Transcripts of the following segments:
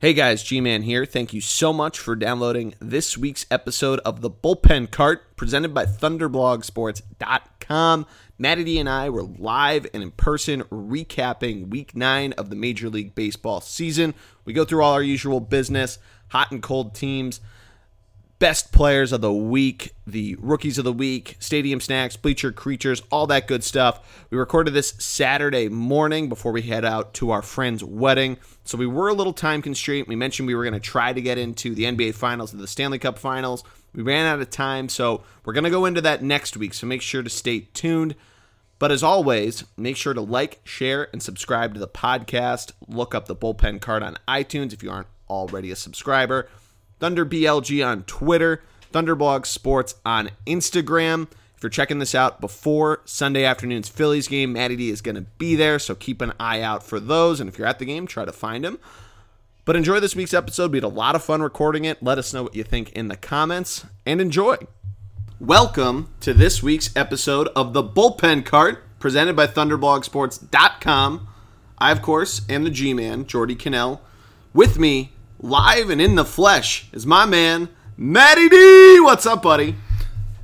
Hey guys, G Man here. Thank you so much for downloading this week's episode of the Bullpen Cart presented by ThunderblogSports.com. Matty D and I were live and in person recapping week nine of the Major League Baseball season. We go through all our usual business, hot and cold teams, best players of the week, the rookies of the week, stadium snacks, bleacher creatures, all that good stuff. We recorded this Saturday morning before we head out to our friend's wedding. So we were a little time constrained. We mentioned we were going to try to get into the NBA Finals and the Stanley Cup Finals. We ran out of time, so we're going to go into that next week. So make sure to stay tuned. But as always, make sure to like, share, and subscribe to the podcast. Look up the bullpen card on iTunes if you aren't already a subscriber. Thunder BLG on Twitter, Thunderblog Sports on Instagram. If you're checking this out before Sunday afternoon's Phillies game, Matty D is going to be there, so keep an eye out for those. And if you're at the game, try to find him. But enjoy this week's episode. We had a lot of fun recording it. Let us know what you think in the comments and enjoy. Welcome to this week's episode of the Bullpen Cart presented by ThunderblogSports.com. I, of course, am the G Man, Geordie Connell. With me, live and in the flesh, is my man, Matty D. What's up, buddy?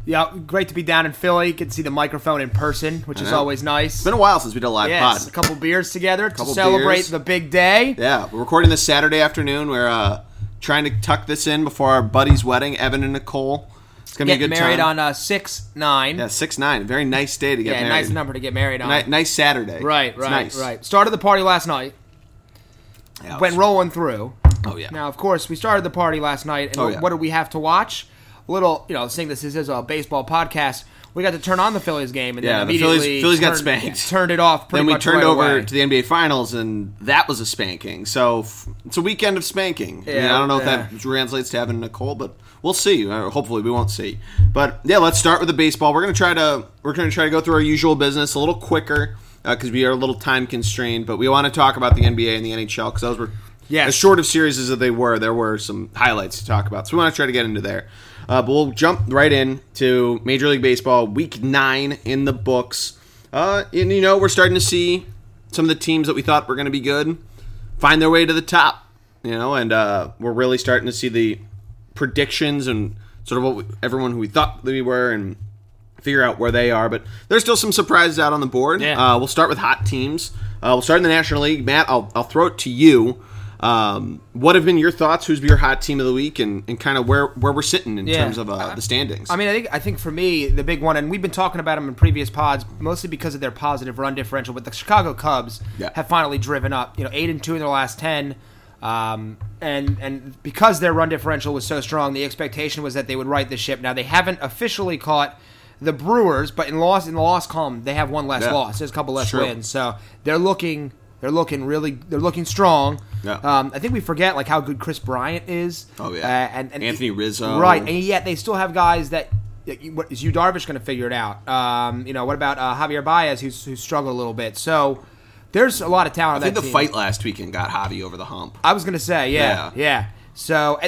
Yeah, great to be down in Philly. Get to see the microphone in person, which is always nice. It's been a while since we did a live yes, pod. a couple beers together to Couple celebrate beers. the big day. Yeah, we're recording this Saturday afternoon. We're uh, trying to tuck this in before our buddy's wedding, Evan and Nicole. It's gonna Getting be a good married time. on uh, six nine. yeah six nine. Very nice day to get yeah, married. nice number to get married on. Ni- nice Saturday. Right, It's right, nice. right. Started the party last night. Yeah, it Went was- rolling through. Oh yeah. Now, of course, we started the party last night, and Oh, yeah. what do we have to watch? A little, you know, seeing this is a baseball podcast, we got to turn on the Phillies game, and Yeah, then the Phillies- immediately Phillies got turned, spanked. Turned it off. Pretty then we turned right over away. to the NBA Finals, and that was a spanking. So f- it's a weekend of spanking. I, mean, Yeah, I don't know yeah. if that translates to having Nicole, but we'll see. Uh, hopefully, we won't see. But yeah, let's start with the baseball. We're gonna try to we're gonna try to go through our usual business a little quicker because we are a little time constrained. But we want to talk about the NBA and the NHL because those were Yes. as short of series as they were. There were some highlights to talk about, so we want to try to get into there. Uh, but we'll jump right in to Major League Baseball, Week Nine in the books. Uh, and you know, we're starting to see some of the teams that we thought were going to be good find their way to the top. You know, and uh, we're really starting to see the predictions and sort of what we, everyone who we thought we were and figure out where they are. But there's still some surprises out on the board. Yeah. Uh, we'll start with hot teams. Uh, we'll start in the National League. Matt, I'll, I'll throw it to you. Um, what have been your thoughts? Who's your hot team of the week, and, and kind of where, where we're sitting in Yeah. terms of uh, the standings? I mean, I think I think for me the big one, and we've been talking about them in previous pods, mostly because of their positive run differential. But the Chicago Cubs Yeah. have finally driven up. You know, eight and two in their last ten, um, and and because their run differential was so strong, the expectation was that they would right the ship. Now they haven't officially caught the Brewers, but in loss in the loss column they have one less Yeah. loss. There's a couple less wins, so they're looking. They're looking really. They're looking strong. Yeah. Um, I think we forget like how good Kris Bryant is. Oh, yeah. Uh, and, and Anthony Rizzo. Right, and yet they still have guys that. What is Yu Darvish going to figure it out? Um, you know, what about uh, Javier Baez, who's who's struggled a little bit? So there's a lot of talent. I think the team. fight last weekend got Javi over the hump. I was going to say, yeah, Yeah. yeah. So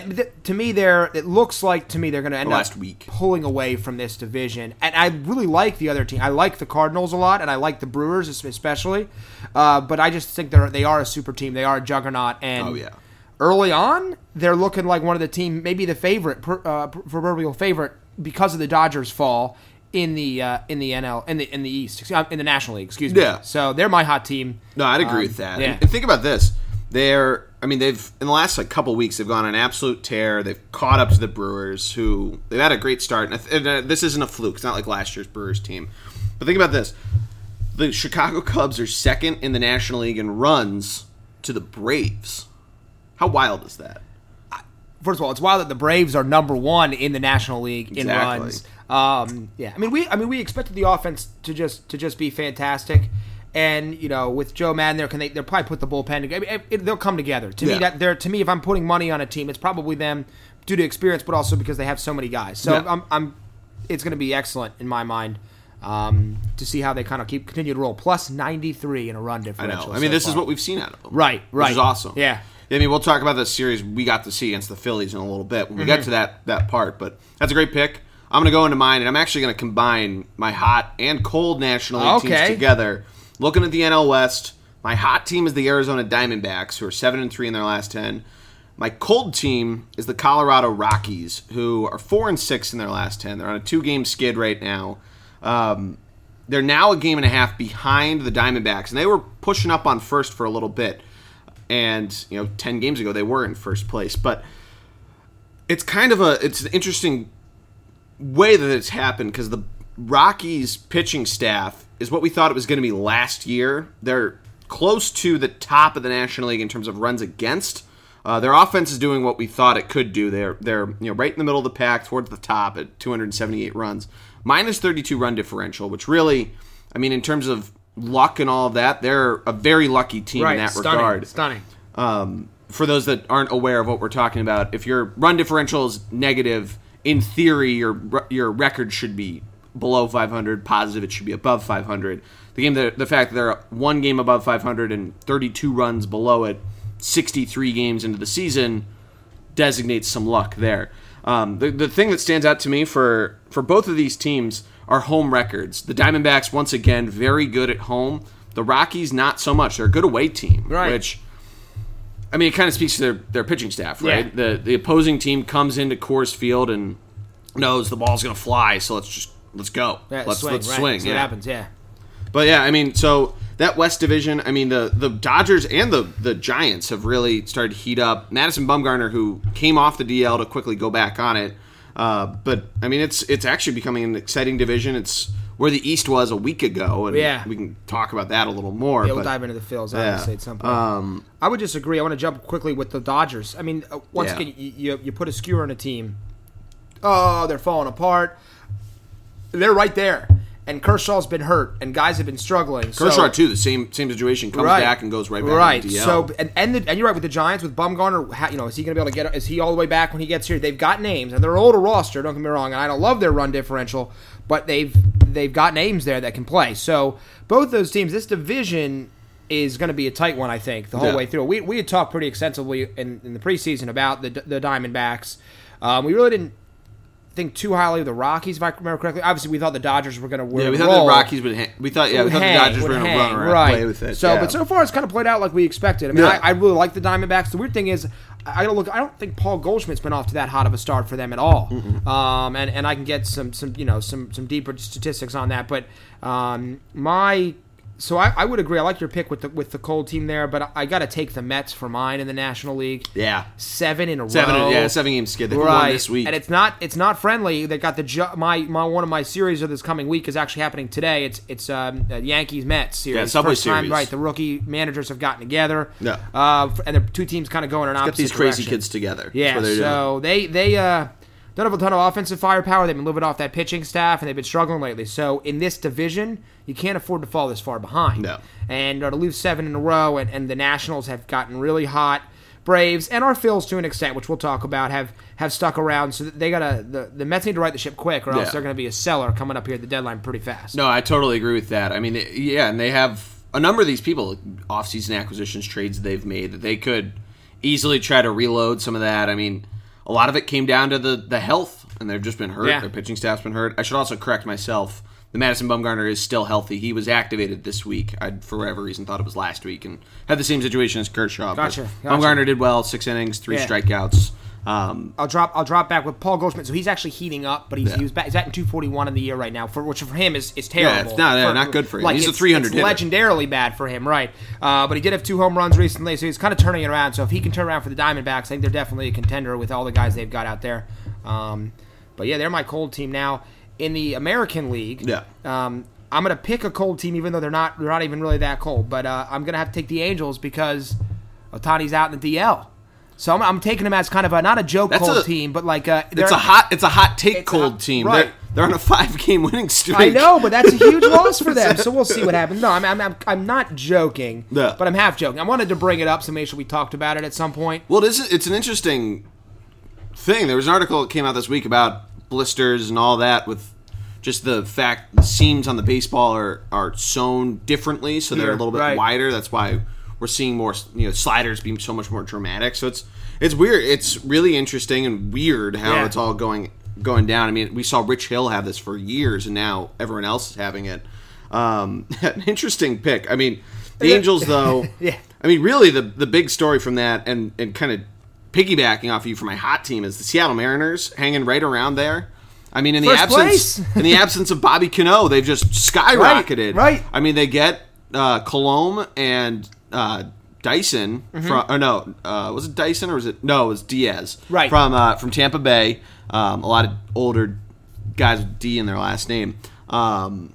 to me, they're it looks like to me they're going to end last up week. pulling away from this division. And I really like the other team. I like the Cardinals a lot, and I like the Brewers especially. Uh, but I just think they're they are a super team. They are a juggernaut. And Oh, yeah. early on, they're looking like one of the team, maybe the favorite, uh, proverbial favorite, because of the Dodgers' fall in the uh, in the NL in the in the East uh, in the National League. Excuse me. Yeah. So they're my hot team. No, I'd agree Um, with that. yeah. And, and think about this. They're, I mean, they've in the last like couple weeks they've gone on an absolute tear. They've caught up to the Brewers, who they've had a great start. And, th- and uh, this isn't a fluke. It's not like last year's Brewers team. But think about this: the Chicago Cubs are second in the National League in runs to the Braves. How wild is that? first of all, it's wild that the Braves are number one in the National League in Exactly. runs. Um, yeah, I mean we I mean we expected the offense to just to just be fantastic, and you know with Joe Maddon there, can they they'll probably put the bullpen together. I mean, it, they'll come together. To Yeah. me, that they're to me if I'm putting money on a team, it's probably them due to experience, but also because they have so many guys. So Yeah. I'm, I'm it's going to be excellent in my mind. Um, to see how they kind of keep continue to roll plus 93 in a run differential. I know. I mean, so this is what we've seen out of them. Right, Which right. is awesome. Yeah. I mean, we'll talk about the series we got to see against the Phillies in a little bit when we get to that that part. But that's a great pick. I'm going to go into mine, and I'm actually going to combine my hot and cold National League teams Okay. together. Looking at the NL West, my hot team is the Arizona Diamondbacks, who are seven and three in their last ten. My cold team is the Colorado Rockies, who are four and six in their last ten. They're on a two-game skid right now. Um, they're now a game and a half behind the Diamondbacks, and they were pushing up on first for a little bit. And you know, ten games ago they were in first place, but it's kind of a it's an interesting way that it's happened because the Rockies pitching staff is what we thought it was going to be last year. They're close to the top of the National League in terms of runs against. Uh, their offense is doing what we thought it could do. They're they're you know right in the middle of the pack, towards the top at 278 runs, minus 32 run differential, which really, I mean, in terms of luck and all of that, they're a very lucky team in that stunning, regard. Stunning. Um, for those that aren't aware of what we're talking about, if your run differential is negative, in theory, your your record should be below 500. Positive, it should be above 500. The game, the, the fact that they're one game above 500 and 32 runs below it, 63 games into the season, designates some luck there. Um, the, the thing that stands out to me for for both of these teams are home records. The Diamondbacks once again very good at home. The Rockies not so much. They're a good away team, Right. which I mean, it kind of speaks to their, their pitching staff, right? Yeah. The the opposing team comes into Coors Field and knows the ball's going to fly, so let's just let's go. Yeah, let's swing, let's right. swing. Yeah. what happens, yeah. But yeah, I mean, so that West Division, I mean, the the Dodgers and the the Giants have really started to heat up. Madison Bumgarner, who came off the DL to quickly go back on it, uh, but I mean, it's it's actually becoming an exciting division. It's where the East was a week ago, and Yeah. we can talk about that a little more. Yeah, we'll dive into the Phils yeah. obviously at some point. Um, I would disagree. I want to jump quickly with the Dodgers. I mean, uh, once Yeah. again, you, you you put a skewer on a team. Oh, they're falling apart. They're right there, and Kershaw's been hurt, and guys have been struggling. so- Kershaw too, the same same situation, comes Right. back and goes right back Right. So and and, the, and you're right with the Giants with Bumgarner. ha- You know, is he going to be able to get? Is he all the way back when he gets here? They've got names and they're an older roster. Don't get me wrong, and I don't love their run differential, but they've they've got names there that can play. So both those teams, this division is going to be a tight one. I think the whole Yeah. way through. We we had talked pretty extensively in, in the preseason about the the Diamondbacks. Um, we really didn't think too highly of the Rockies, if I remember correctly. Obviously, we thought the Dodgers were going to yeah, we thought roll the Rockies would. Ha- we thought yeah, we thought hang, the Dodgers were going to run around, right. play with it. So, yeah. but so far it's kind of played out like we expected. I mean, Yeah. I, I really like the Diamondbacks. The weird thing is, I gotta look. I don't think Paul Goldschmidt's been off to that hot of a start for them at all. Um, and and I can get some some you know some some deeper statistics on that. But um, my so I, I would agree. I like your pick with the with the cold team there, but I, I got to take the Mets for mine in the National League. yeah, Seven in a seven row. yeah seven game skid. They won Right, this week. and it's not it's not friendly. They got the ju- my my one of my series of this coming week is actually happening today. It's it's um, Yankees Mets series. Yeah, Subway First time, right? The rookie managers have gotten together. Yeah. uh, and the two teams kind of going in Got opposite these crazy direction. kids together. Yeah, they're doing. so they they uh don't have a ton of offensive firepower. They've been living off that pitching staff, and they've been struggling lately. So in this division, you can't afford to fall this far behind. No. And uh, to lose seven in a row, and, and the Nationals have gotten really hot. Braves and our Phils to an extent, which we'll talk about, have have stuck around. So they gotta the, the Mets need to right the ship quick, or else Yeah. they're going to be a seller coming up here at the deadline pretty fast. No, I totally agree with that. I mean, yeah, and they have a number of these people, off-season acquisitions, trades they've made that they could easily try to reload some of that. I mean, a lot of it came down to the the health, and they've just been hurt. Yeah. Their pitching staff's been hurt. I should also correct myself. The Madison Bumgarner is still healthy. He was activated this week. I, for whatever reason, thought it was last week, and had the same situation as Kershaw. Gotcha, gotcha. Bumgarner did well, six innings, three Yeah. strikeouts. Um, I'll drop. I'll drop back with Paul Goldschmidt. So he's actually heating up, but he's Yeah. he was back. He's at 241 in the year right now, for which for him is, is terrible. it's not- yeah, not good for him. Like, He's a 300 it's hitter. legendarily bad for him, right? Uh, but he did have two home runs recently, so he's kind of turning it around. So if he can turn around for the Diamondbacks, I think they're definitely a contender with all the guys they've got out there. Um, but yeah, they're my cold team now in the American League. Yeah. Um, I'm gonna pick a cold team, even though they're not they're not even really that cold. But uh, I'm gonna have to take the Angels because Ohtani's out in the DL. So I'm, I'm taking them as kind of a not a joke That's cold a- team, but like uh, it's a hot, it's a hot take It's a cold hot- team. right. They're, they're on a five-game winning streak. I know, but that's a huge loss for them. So we'll see what happens. No, I'm, I'm, I'm, I'm not joking, Yeah. but I'm half joking. I wanted to bring it up so make sure we talked about it at some point. Well, it is, it's an interesting thing. There was an article that came out this week about blisters and all that with just the fact the seams on the baseball are, are sewn differently, so they're a little bit right. wider. That's why we're seeing more, you know, sliders being so much more dramatic. So it's it's weird. It's really interesting and weird how Yeah. it's all going going down. I mean, we saw Rich Hill have this for years, and now everyone else is having it. Um, an interesting pick. I mean, the Angels, though. Yeah. I mean, really, the the big story from that, and and kind of piggybacking off of you for my hot team is the Seattle Mariners hanging right around there. I mean, in the First absence in the absence of Bobby Cano, they've just skyrocketed. right. I mean, they get uh, Colomé and uh, Dyson from. Or no, uh, was it Dyson or was it no? It was Diaz. Right. from uh, from Tampa Bay. Um, a lot of older guys with D in their last name. Um,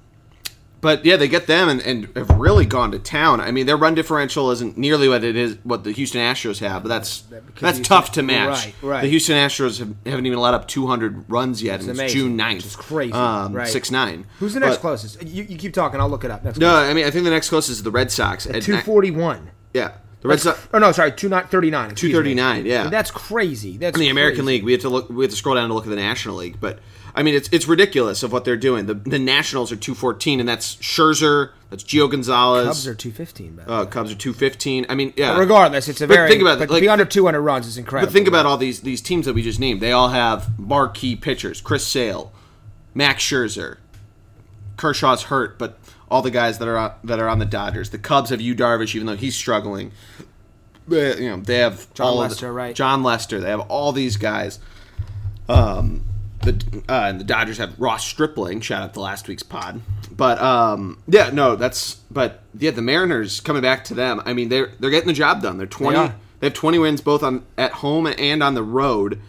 but yeah, they get them and, and have really gone to town. I mean, their run differential isn't nearly what it is what the Houston Astros have, but that's because that's Houston- tough to match. Right, right. The Houston Astros have, haven't even let up 200 runs yet, and it's amazing. June 9th. It's crazy, Um, right. 6 9. Who's the next closest? You, you keep talking. I'll look it up. Next No, I mean, I think the next closest is the Red Sox. at ni- forty one. Yeah. The Red Sox. Oh no, sorry, two not thirty nine. 239, yeah. That's crazy. That's in the American crazy. League, we have to look. We have to scroll down to look at the National League, but I mean, it's it's ridiculous of what they're doing. The the Nationals are two fourteen, and that's Scherzer, that's Gio Gonzalez. Cubs are two fifteen. uh, Cubs are two fifteen. I mean, yeah. Regardless, it's a But very. think about it, but like- be under two hundred runs is incredible. But think about all these these teams that we just named. They all have marquee pitchers: Chris Sale, Max Scherzer, Kershaw's hurt, but all the guys that are on, that are on the Dodgers. The Cubs have Yu Darvish, even though he's struggling. They- you know, they have Jon Lester, the, right. Jon Lester. They have all these guys. Um, the uh, and the Dodgers have Ross Stripling. Shout out to last week's pod. But um, yeah, no, that's but yeah, the Mariners coming back to them. I mean, they're they're getting the job done. They're twenty. are. They have twenty wins both on at home and on the road,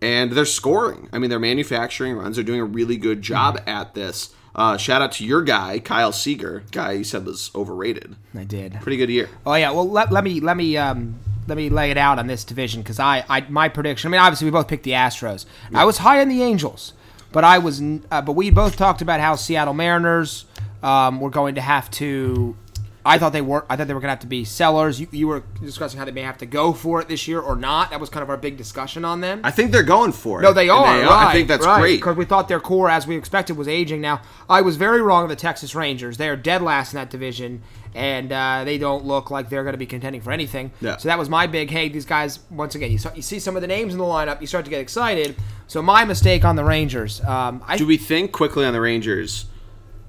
and they're scoring. I mean, they're manufacturing runs. They're doing a really good job Mm-hmm. at this. Uh, shout out to your guy, Kyle Seager, guy you said was overrated. I did. Pretty good year. Oh yeah, well let, let me let me um, let me lay it out on this division because I, I my prediction. I mean, obviously we both picked the Astros. I was high on the Angels, but I was uh, but we both talked about how Seattle Mariners um, were going to have to. I thought they were. I thought they were going to have to be sellers. You, you were discussing how they may have to go for it this year or not. That was kind of our big discussion on them. I think they're going for it. No, they are. right, I think that's right, great. because we thought their core, as we expected, was aging. Now, I was very wrong on the Texas Rangers. They are dead last in that division, and uh, they don't look like they're going to be contending for anything. Yeah. So that was my big. Hey, these guys. Once again, you, start, you see some of the names in the lineup, you start to get excited. So my mistake on the Rangers. Um, I Do we think quickly on the Rangers?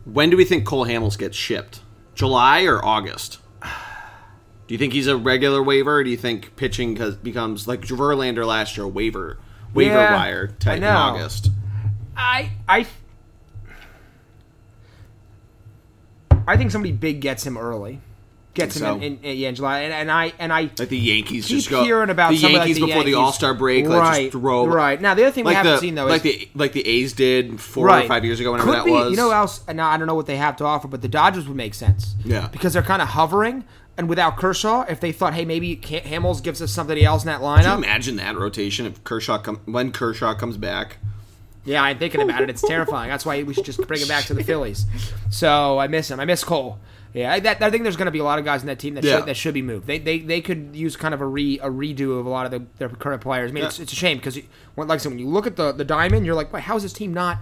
When do we think Cole Hamels gets shipped? July or August? Do you think he's a regular waiver? Or do you think pitching becomes like Verlander last year, waiver waiver Yeah, wire type in. August? I I I think somebody big gets him early. Gets him in, so? in, in, yeah, in July, and, and I and I Like the Yankees keep just go hearing about the some of, like, Yankees the before the All Star break, like right, just throw right. Now the other thing we haven't the seen though like is the like the A's did four right. or five years ago, whenever Could that be, was. You know else? Now I don't know what they have to offer, but the Dodgers would make sense. Yeah. because they're kind of hovering, and without Kershaw, if they thought, hey, maybe Hamels gives us somebody else in that lineup. imagine that rotation if Kershaw come when Kershaw comes back? Yeah, I'm thinking about it. It's terrifying. That's why we should just bring him back to the Phillies. So I miss him. I miss Cole. Yeah, I, that, I think there's going to be a lot of guys in that team that Yeah. should, that should be moved. They, they they could use kind of a re a redo of a lot of the, their current players. I mean, it's, it's a shame because, when like I said, when you look at the the diamond, you're like, wait, how is this team not?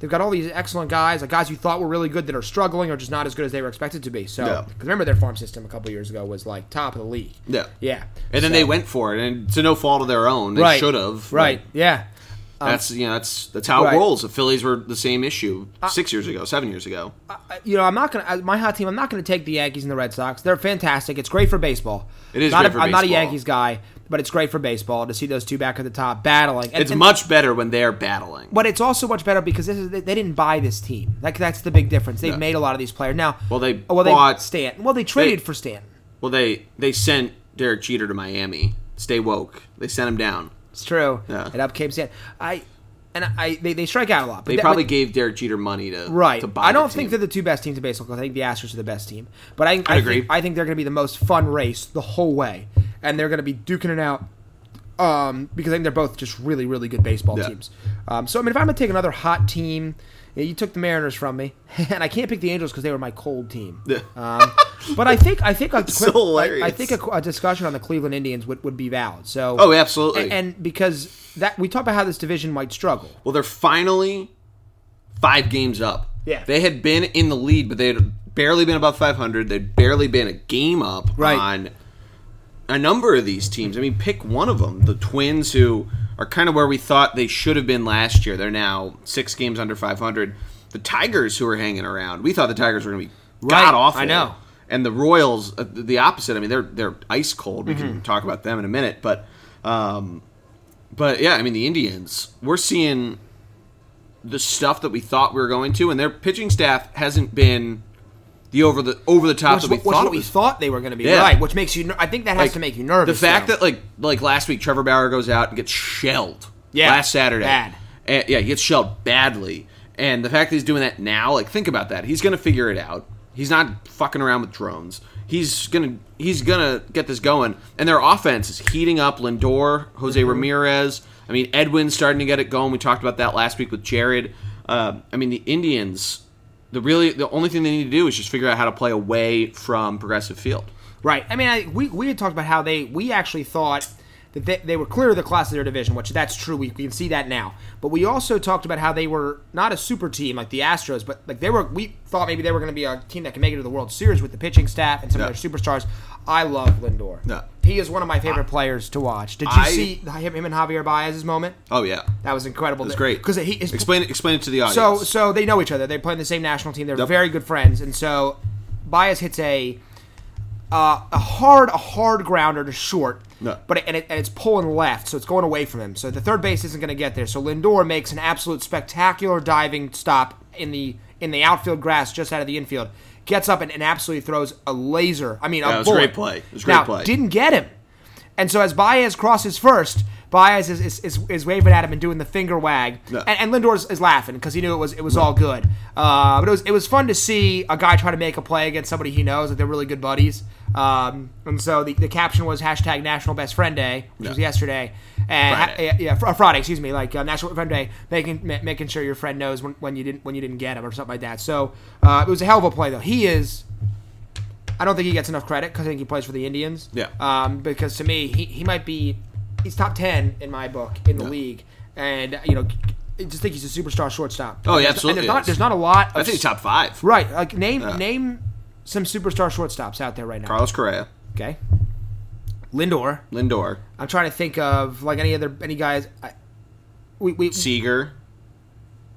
They've got all these excellent guys, like guys you thought were really good that are struggling or just not as good as they were expected to be. So, Yeah. because remember their farm system a couple years ago was like top of the league. Yeah. yeah, And then they went for it, and to no fault of their own, they right, should have. right, yeah. Um, that's you know that's that's how right. it rolls. The Phillies were the same issue six years ago, seven years ago. I- you know, I'm not gonna my hot team. I'm not gonna take the Yankees and the Red Sox. They're fantastic. It's great for baseball. It is Not great a, I'm not a. Yankees guy, but it's great for baseball to see those two back at the top battling. And, It's and- much better when they're battling. but it's also much better because this is they, they didn't buy this team. Like that's the big difference. They've Yeah. made a lot of these players now. Well, they oh, well bought- they Stan. Well, they traded They- for Stan. Well, they they sent Derek Jeter to Miami. Stay woke. They sent him down. It's true. Yeah. And up came Stan. I and I they, they strike out a lot. But They that- probably but- gave Derek Jeter money to Right. To buy I don't team. think they're the two best teams in baseball. I think the Astros are the best team. But I, I, agree. Think, I think they're going to be the most fun race the whole way, and they're going to be duking it out. Um, because I think they're both just really, really good baseball Yeah. teams. Um, so I mean, if I'm gonna take another hot team, yeah, you took the Mariners from me, and I can't pick the Angels because they were my cold team. Yeah. Um, but I think I think a So I- I, think a, a discussion on the Cleveland Indians would, would be valid. So Oh, absolutely. and, and because that we talk about how this division might struggle. Well, they're finally five games up. Yeah. They had been in the lead, but they had barely been above 500. They'd barely been a game up Right. on a number of these teams. I mean, pick one of them. The Twins, who are kind of where we thought they should have been last year. They're now six games under 500. The Tigers, who are hanging around. We thought the Tigers were going to be Right. god awful. I know. And the Royals, uh, the opposite. I mean, they're they're ice cold. We Mm-hmm. can talk about them in a minute, but Um, but yeah, I mean the Indians, we're seeing the stuff that we thought we were going to, and their pitching staff hasn't been the over the over the top Which, that we which thought. what we was. thought they were going to be, Yeah. right? Which makes you. I think that has Like, to make you nervous. The fact though. that like like last week Trevor Bauer goes out and gets shelled. Yeah, last Saturday. bad. And- yeah, he gets shelled badly. And the fact that he's doing that now, like think about that. He's gonna figure it out. He's not fucking around with drones. He's gonna he's gonna get this going. And their offense is heating up. Lindor, Jose Mm-hmm. Ramirez. I mean, Edwin's starting to get it going. We talked about that last week with Jared. Uh, I mean, the Indians. The really the only thing they need to do is just figure out how to play away from Progressive Field. Right. I mean, I, we we had talked about how they we actually thought that they, they were clear of the class of their division, which that's true. We, we can see that now. But we also talked about how they were not a super team like the Astros, but like they were. We thought maybe they were going to be a team that can make it to the World Series with the pitching staff and some Yeah. of their superstars. I love Lindor. Yeah. He is one of my favorite players to watch. Did you I- see him, him and Javier Baez's moment? Oh yeah, That was incredible. It's great. because he is explain it. Explain it to the audience. so so they know each other. They play in the same national team. They're Yep. very good friends, and so Baez hits a uh, a hard a hard grounder to short, Yeah. but it, and, it, and it's pulling left, so it's going away from him. So the third base isn't going to get there. So Lindor makes an absolute spectacular diving stop in the in the outfield grass just out of the infield. Gets up and, and absolutely throws a laser. I mean, Yeah, a it was great play. It was great now, play. Didn't get him. And so as Baez crosses first, Baez is, is, is, is waving at him and doing the finger wag, Yeah. and, and Lindor is, is laughing because he knew it was it was all good. Uh, but it was it was fun to see a guy try to make a play against somebody he knows that they're really good buddies. Um, and so the, the caption was hashtag National Best Friend Day, which was yesterday, and ha- Friday. yeah, yeah, fr- Friday, excuse me, like uh, National Friend Day, making ma- making sure your friend knows when, when you didn't when you didn't get him or something like that. So uh, it was a hell of a play though. He is. I don't think he gets enough credit because I think he plays for the Indians. Yeah. Um, because to me, he, he might be he's top ten in my book in the Yeah. league, and you know, I just think he's a superstar shortstop. Oh, yeah, there's- absolutely there's not there's not a lot. Of, I think top five. right. Like name Yeah. name some superstar shortstops out there right now. Carlos Correa, Okay. Lindor. Lindor, I'm trying to think of like any other any guys. I, we, we Seager.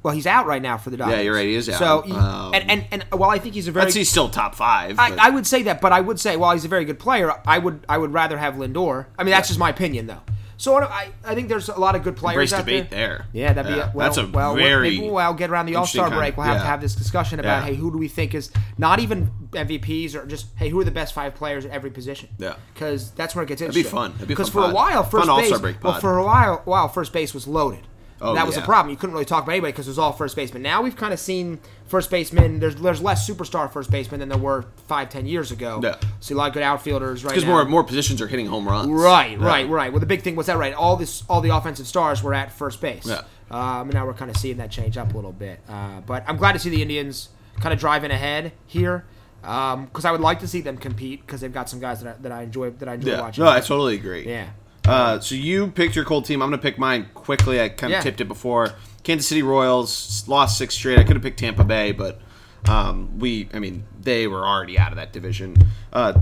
well, he's out right now for the Dodgers. Yeah, you're right, he is out. So he- Um, and, and and while I think he's a very I'd say still top five. I, I would say that, but I would say while he's a very good player, I would I would rather have Lindor. I mean, that's just my opinion, though. So I I think there's a lot of good players Embrace out debate there. there. Yeah, that'd be Yeah, a, well, that's a well, very maybe we'll get around the All Star break. We'll have yeah. to have this discussion about Yeah. hey, who do we think is not even MVPs or just hey, who are the best five players at every position? Yeah. because that's where it gets be interesting. fun. That'd be a Because fun for a while, first All-Star base, break well, for a while, while first base was loaded. Oh, that was yeah. the problem. You couldn't really talk about anybody because it was all first baseman. Now we've kind of seen first baseman. There's there's less superstar first baseman than there were five ten years ago. Yeah. See a lot of good outfielders right because more more positions are hitting home runs. Right, Yeah. right, right. Well, the big thing was that right. All this, all the offensive stars were at first base. Yeah. Um, and now we're kind of seeing that change up a little bit. Uh, but I'm glad to see the Indians kind of driving ahead here because I would like to see them compete because they've got some guys that I, that I enjoy that I enjoy Yeah. watching. No, I totally agree. yeah. Uh, so you picked your cold team. I'm going to pick mine quickly. I kind of Yeah. tipped it before. Kansas City Royals lost six straight. I could have picked Tampa Bay, but um, we, I mean, they were already out of that division. Uh,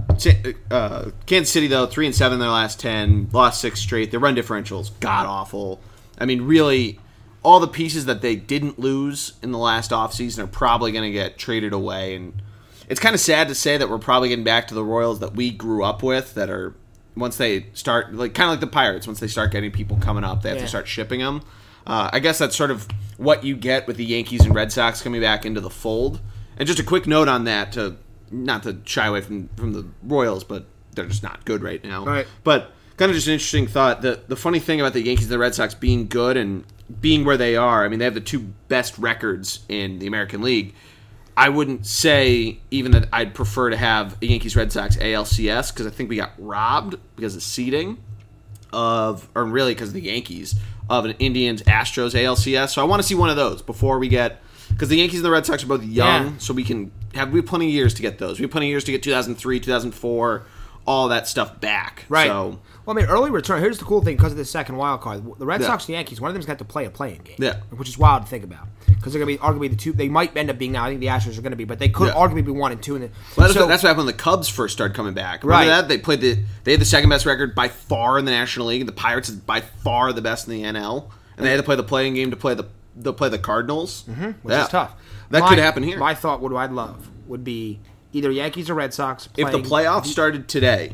uh, Kansas City though, three and seven in their last ten, lost six straight. Their run differentials god awful. I mean, really, all the pieces that they didn't lose in the last offseason are probably going to get traded away, and it's kind of sad to say that we're probably getting back to the Royals that we grew up with that are once they start like kind of like the Pirates once they start getting people coming up they have Yeah. to start shipping them. Uh, I guess that's sort of what you get with the Yankees and Red Sox coming back into the fold. And just a quick note on that to not to shy away from from the Royals, but they're just not good right now. Right. But kind of just an interesting thought. The the funny thing about the Yankees and the Red Sox being good and being where they are, I mean, they have the two best records in the American League. I wouldn't say even that I'd prefer to have a Yankees Red Sox ALCS because I think we got robbed because of seeding of, or really because of the Yankees of an Indians Astros ALCS. So I want to see one of those before we get because the Yankees and the Red Sox are both young, Yeah. so we can have we have plenty of years to get those. We have plenty of years to get 2003, 2004, all that stuff back. Right. So Well, I mean, early return. Here's the cool thing because of the second wild card. The Red Yeah. Sox and the Yankees, one of them's got to play a playing game. Yeah. Which is wild to think about because they're going to be arguably the two. They might end up being now. I think the Astros are going to be, but they could Yeah. arguably be one and two. In the, Well, that's, so, what, that's what happened when the Cubs first started coming back. Remember Right. that? They played the they had the second best record by far in the National League. The Pirates is by far the best in the NL, and they had to play the playing game to play the to play the Cardinals, mm-hmm, which is tough. That My- could happen here. My thought, what I'd love would be either Yankees or Red Sox. if the playoffs started today,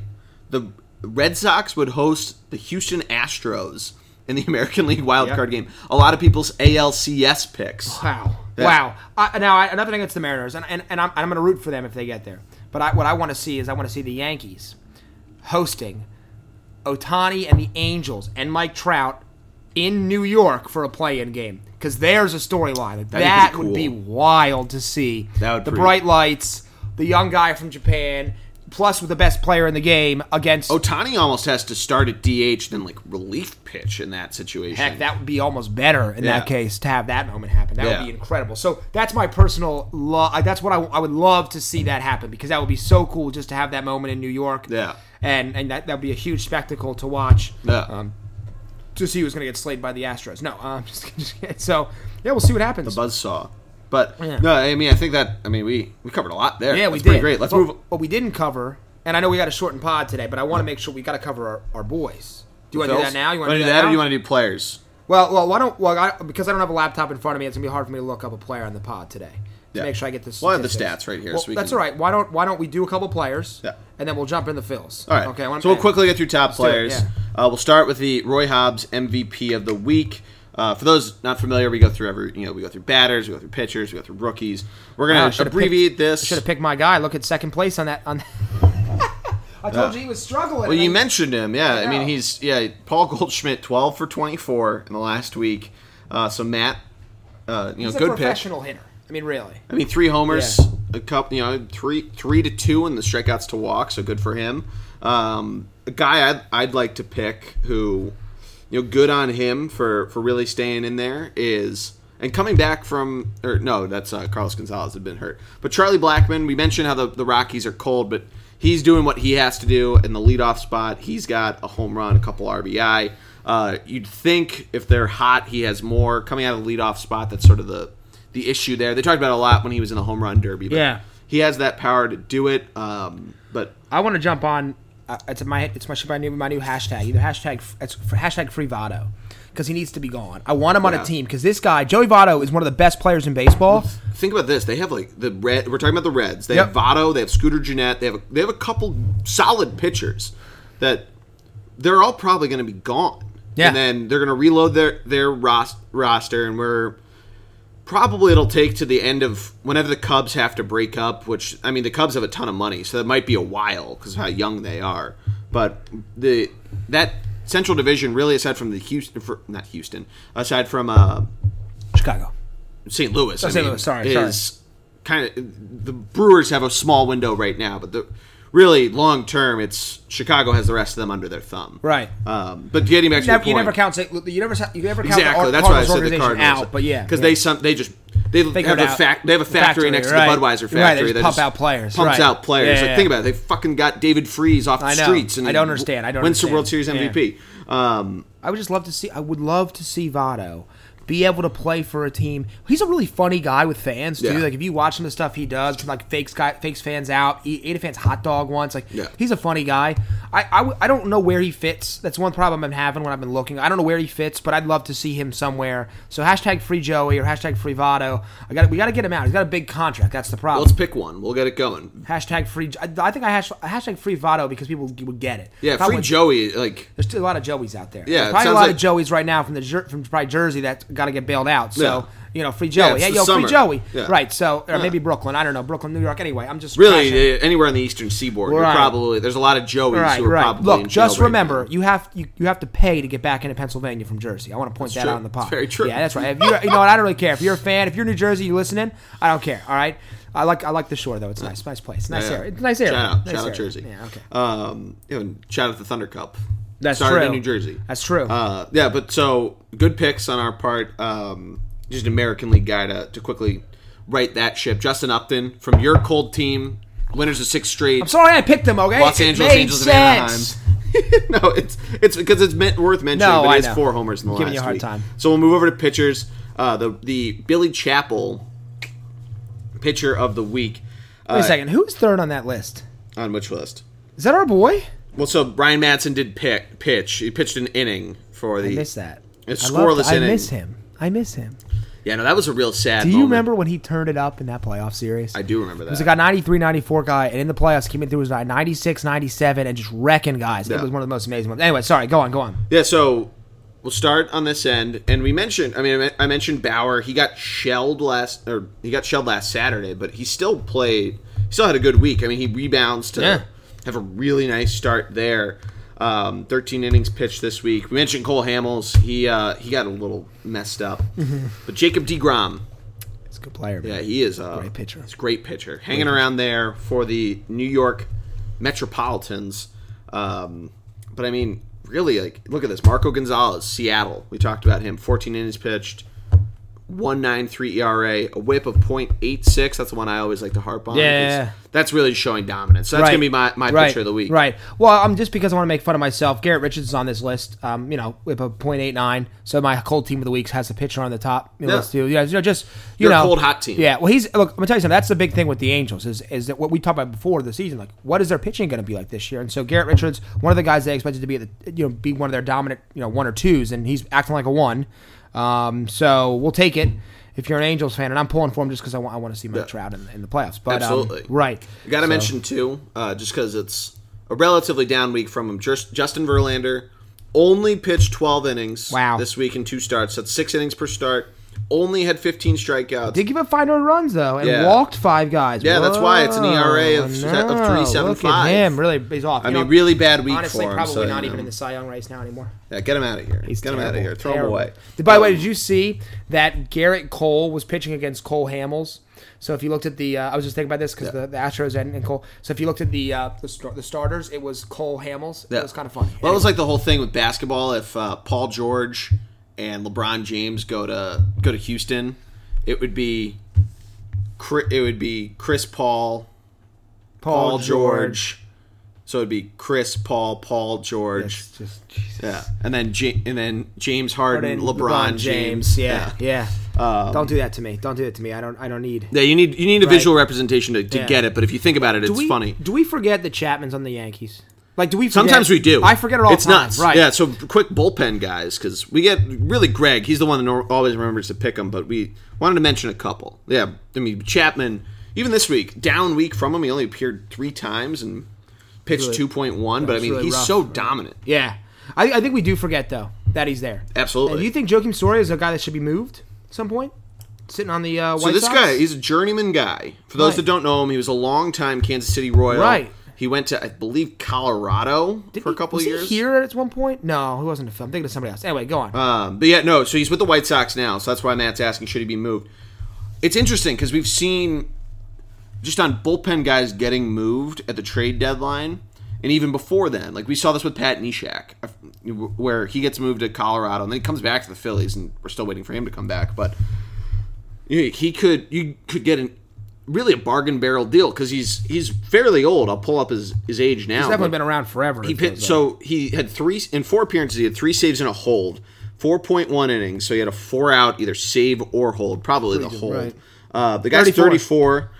the Red Sox would host the Houston Astros in the American League wild card game. A lot of people's ALCS picks. Wow. Yeah. Wow. I, now, I, another thing against the Mariners, and, and, and I'm, I'm going to root for them if they get there. But I, what I want to see is I want to see the Yankees hosting Ohtani and the Angels and Mike Trout in New York for a play-in game because there's a storyline That'd be that would be wild to see. That would the bright lights, the young guy from Japan, plus with the best player in the game against. Ohtani almost has to start at DH then like relief pitch in that situation. Heck, that would be almost better in Yeah. that case to have that moment happen. That Yeah. would be incredible. So that's my personal love. That's what I, I would love to see that happen because that would be so cool just to have that moment in New York. Yeah. and and that that would be a huge spectacle to watch. Yeah. Um, to see who's going to get slayed by the Astros. No, um, just, just so yeah, we'll see what happens. The buzzsaw. But Yeah. no, I mean I think that I mean we we covered a lot there. yeah, we did. pretty great. Let's But- move. What we didn't cover, and I know we got a shortened pod today, but I want to make sure we got to cover our, our boys. Do you want to do that now? You want to do that, or do you want to do players? Well, well, why don't well I, because I don't have a laptop in front of me, it's gonna be hard for me to look up a player on the pod today to Yeah. make sure I get this. We'll have the stats right here, so we that's can- all right. Why don't Why don't we do a couple players? Yeah. and then we'll jump in the Phils. All right. Okay. I so we'll quickly get through top do it, players. yeah. uh, we'll start with the Roy Hobbs MVP of the week. Uh, for those not familiar, we go through every you know we go through batters, we go through pitchers, we go through rookies. We're gonna should've abbreviate picked- this. Should have picked my guy. Look at second place on that. On. I told you he was struggling. Well, you I- mentioned him, yeah. I, I mean, he's yeah. Paul Goldschmidt, twelve for twenty-four in the last week. Uh, so Matt, uh, you He's know, a good pick. professional hitter. I mean, really. I mean, three homers, Yeah. a couple, you know, three three to two in the strikeouts to walk, so good for him. Um, a guy I'd, I'd like to pick who, you know, good on him for for really staying in there is and coming back from or no, that's uh, Carlos Gonzalez had been hurt, but Charlie Blackmon. We mentioned how the the Rockies are cold, but he's doing what he has to do in the leadoff spot. He's got a home run, a couple RBI. Uh, you'd think if they're hot, he has more coming out of the leadoff spot. That's sort of the the issue there. They talked about it a lot when he was in the home run derby. But Yeah. he has that power to do it. Um, but I want to jump on. Uh, it's my it's my my new my new hashtag. Either hashtag it's for hashtag free Votto because he needs to be gone. I want him on Yeah. a team because this guy Joey Votto is one of the best players in baseball. think about this: they have like the red. We're talking about the Reds. They Yep. have Votto. They have Scooter Gennett. They have a, they have a couple solid pitchers that they're all probably going to be gone. Yeah. and then they're going to reload their their ros- roster, and we're probably it'll take to the end of whenever the Cubs have to break up. Which I mean, the Cubs have a ton of money, so that might be a while because how young they are. But the that Central Division really, aside from the Houston, for, not Houston, aside from uh, Chicago. St. Louis. I St. mean, Louis, sorry, is kind of the Brewers have a small window right now, but the really long term, it's Chicago has the rest of them under their thumb. Right. Um, but getting back to Never, your you never count. You never. You never count exactly. The That's why I said the Cardinals out. But yeah, because yeah. they some they just they Figure have a fact they have a factory, Factory, next right. to the Budweiser factory Right, they that pump out players, pumps right. out players. Yeah, like yeah. think about it, they fucking got David Freese off the streets and I don't understand. I don't wins the. World Series. MVP. Um, I would just love to see. I would love to see Votto be able to play for a team. He's a really funny guy with fans too. Yeah. Like if you watch some of the stuff he does, like fakes guy, fakes fans out, ate a fan's hot dog once. Like Yeah. he's a funny guy. I I don't know where he fits. That's one problem I'm having when I've been looking. I don't know where he fits, but I'd love to see him somewhere. So hashtag free Joey or hashtag free Votto. I got we got to get him out. He's got a big contract. That's the problem. let's pick one. We'll get it going. hashtag free. I, I think I hash, hashtag free Votto because people would get it. Yeah, I free Joey. Like there's still a lot of Joeys out there. Yeah, There's probably a lot like- of Joeys right now from the from probably Jersey that got to get bailed out. So Yeah. you know, free Joey. it's hey, yo, summer. free Joey. Yeah. Right. So or Yeah. maybe Brooklyn. I don't know Brooklyn, New York. Anyway, I'm just really uh, anywhere on the Eastern Seaboard, you're Right. probably there's a lot of Joeys Right, who are right. probably Look, just right remember, now. you have you, you have to pay to get back into Pennsylvania from Jersey. I want to point that true. out on the pod. It's very true. Yeah, that's right. If you you know what? I don't really care. If you're a fan, if you're New Jersey, you listening, I don't care. All right. I like I like the shore though. It's nice, nice place, nice Yeah. area. It's nice area. Shout out, Nice shout out. Jersey. Yeah. Okay. Um, you know, shout out the Thunder Cup. That's Started true. in New Jersey. That's true. Uh, yeah, but so good picks on our part. Um, just an American League guy to, to quickly right that ship. Justin Upton from your cold team, winners of six straight. I'm sorry I picked them. Okay. Los It Angeles Angels sense. of Anaheim. no, it's it's because it's meant, worth mentioning. No, but it is four homers in the I'm giving last you a hard week. time. So we'll move over to pitchers. Uh, the the Billy Chappell pitcher of the week. Wait a Uh, second. Who's third on that list? On which list? Is that our boy? Well, so Ryan Madson did pick, pitch. He pitched an inning for the. I miss that. a I scoreless I inning. miss him. I miss him. Yeah, no, that was a real sad. Do you moment. remember when he turned it up in that playoff series? I do remember that. He was like a 93, 94 guy, and in the playoffs came in through was 96, 97, and just wrecking guys. It was one of the most amazing ones. Anyway, sorry, go on, go on. Yeah, so we'll start on this end, and we mentioned. I mean, I mentioned Bauer. He got shelled last, or he got shelled last Saturday, but he still played. He still had a good week. I mean, he rebounds to Yeah. Have a really nice start there. Um, 13 innings pitched this week. We mentioned Cole Hamels. He uh, he got a little messed up, Mm-hmm. but Jacob Degrom. He's a good player. Yeah, he is a Great pitcher. He's a great pitcher, hanging around there for the New York Metropolitans. Um, but I mean, really, like, look at this: Marco Gonzalez, Seattle. We talked about him. 14 innings pitched, 1.93 ERA, a WHIP of .86. That's the one I always like to harp on. Yeah. That's really showing dominance. So that's Right. gonna be my, my right. pitcher of the week. Right. Well, um, just because I want to make fun of myself, Garrett Richards is on this list. Um, you know, whip a .89. So my cold team of the week has a pitcher on the top. You know, Yeah. let's. Yeah, you know, just you You're know, cold, hot team. Yeah. Well, he's look. I'm gonna tell you something. That's the big thing with the Angels is is that what we talked about before the season. Like, what is their pitching going to be like this year? And so Garrett Richards, one of the guys they expected to be at the you know be one of their dominant you know one or twos, and he's acting like a one. Um, so we'll take it. If you're an Angels fan, and I'm pulling for him just because I want, I want to see Mike Yeah. Trout in, in the playoffs. But um, Absolutely. right. You got to So- mention too, uh, just because it's a relatively down week from him. Just Justin Verlander only pitched 12 innings Wow. this week in two starts. That's six innings per start. Only had 15 strikeouts. Did give up five earned runs though, and Yeah. walked five guys. Yeah, that's why it's an ERA of- Whoa, of no, 3.75. Look at him, really, he's off. I You mean, know, really bad week honestly, for him. probably so, not you even know. in the Cy Young race now anymore. Yeah, get him out of here. He's get him out of here. Throw terrible. him away. By the way, did you see that Gerrit Cole was pitching against Cole Hamels? So if you looked at the, uh, I was just thinking about this because Yeah. the, the Astros and, and Cole. So if you looked at the uh, the, star- the starters, it was Cole Hamels. Yeah. It was kind of funny. Well, it was like the whole thing with basketball. If uh, Paul George and LeBron James go to go to Houston, it would be it would be Chris Paul, Paul, George. So it'd be Chris Paul, Paul George. It's just. Yeah, and then Ja- and then James Harden, Harden, LeBron, James. Yeah, yeah. Um, don't do that to me. Don't do that to me. I don't. I don't need. Yeah, you need you need a Right. visual representation to, to Yeah. get it. But if you think about it, it's do we, funny. Do we forget that Chapman's on the Yankees? Like, do we? Forget? Sometimes we do. I forget it all It's the time. nuts, Right. Yeah. So quick bullpen guys, because we get really Greg. He's the one that always remembers to pick him, But we wanted to mention a couple. Yeah. I mean Chapman. Even this week, down week from him, he only appeared three times and pitched Really- two point one. But I mean, really he's rough. so dominant. Yeah. I, I think we do forget though that he's there. Absolutely. And do you think Joakim Soria is a guy that should be moved at some point? Sitting on the uh, White So this Sox? guy, he's a journeyman guy. For those Right. that don't know him, he was a longtime Kansas City Royal. Right. He went to, I believe, Colorado Did for a he- couple was of years. He here at one point? No, he wasn't. I'm thinking of somebody else. Anyway, go on. Um, but yeah, no. So he's with the White Sox now. So that's why Matt's asking, should he be moved? It's interesting because we've seen just on bullpen guys getting moved at the trade deadline, and even before then, like we saw this with Pat Neshek, uh, where he gets moved to Colorado and then he comes back to the Phillies, and we're still waiting for him to come back. But he he could you could get an really a bargain barrel deal because he's he's fairly old. I'll pull up his his age now. he's definitely but- been around forever. he it pit, so he had three in four appearances. He had three saves and a hold, four point one innings. So he had a four out, either save or hold. Probably the hold. right. Uh, the guy's 34. thirty four,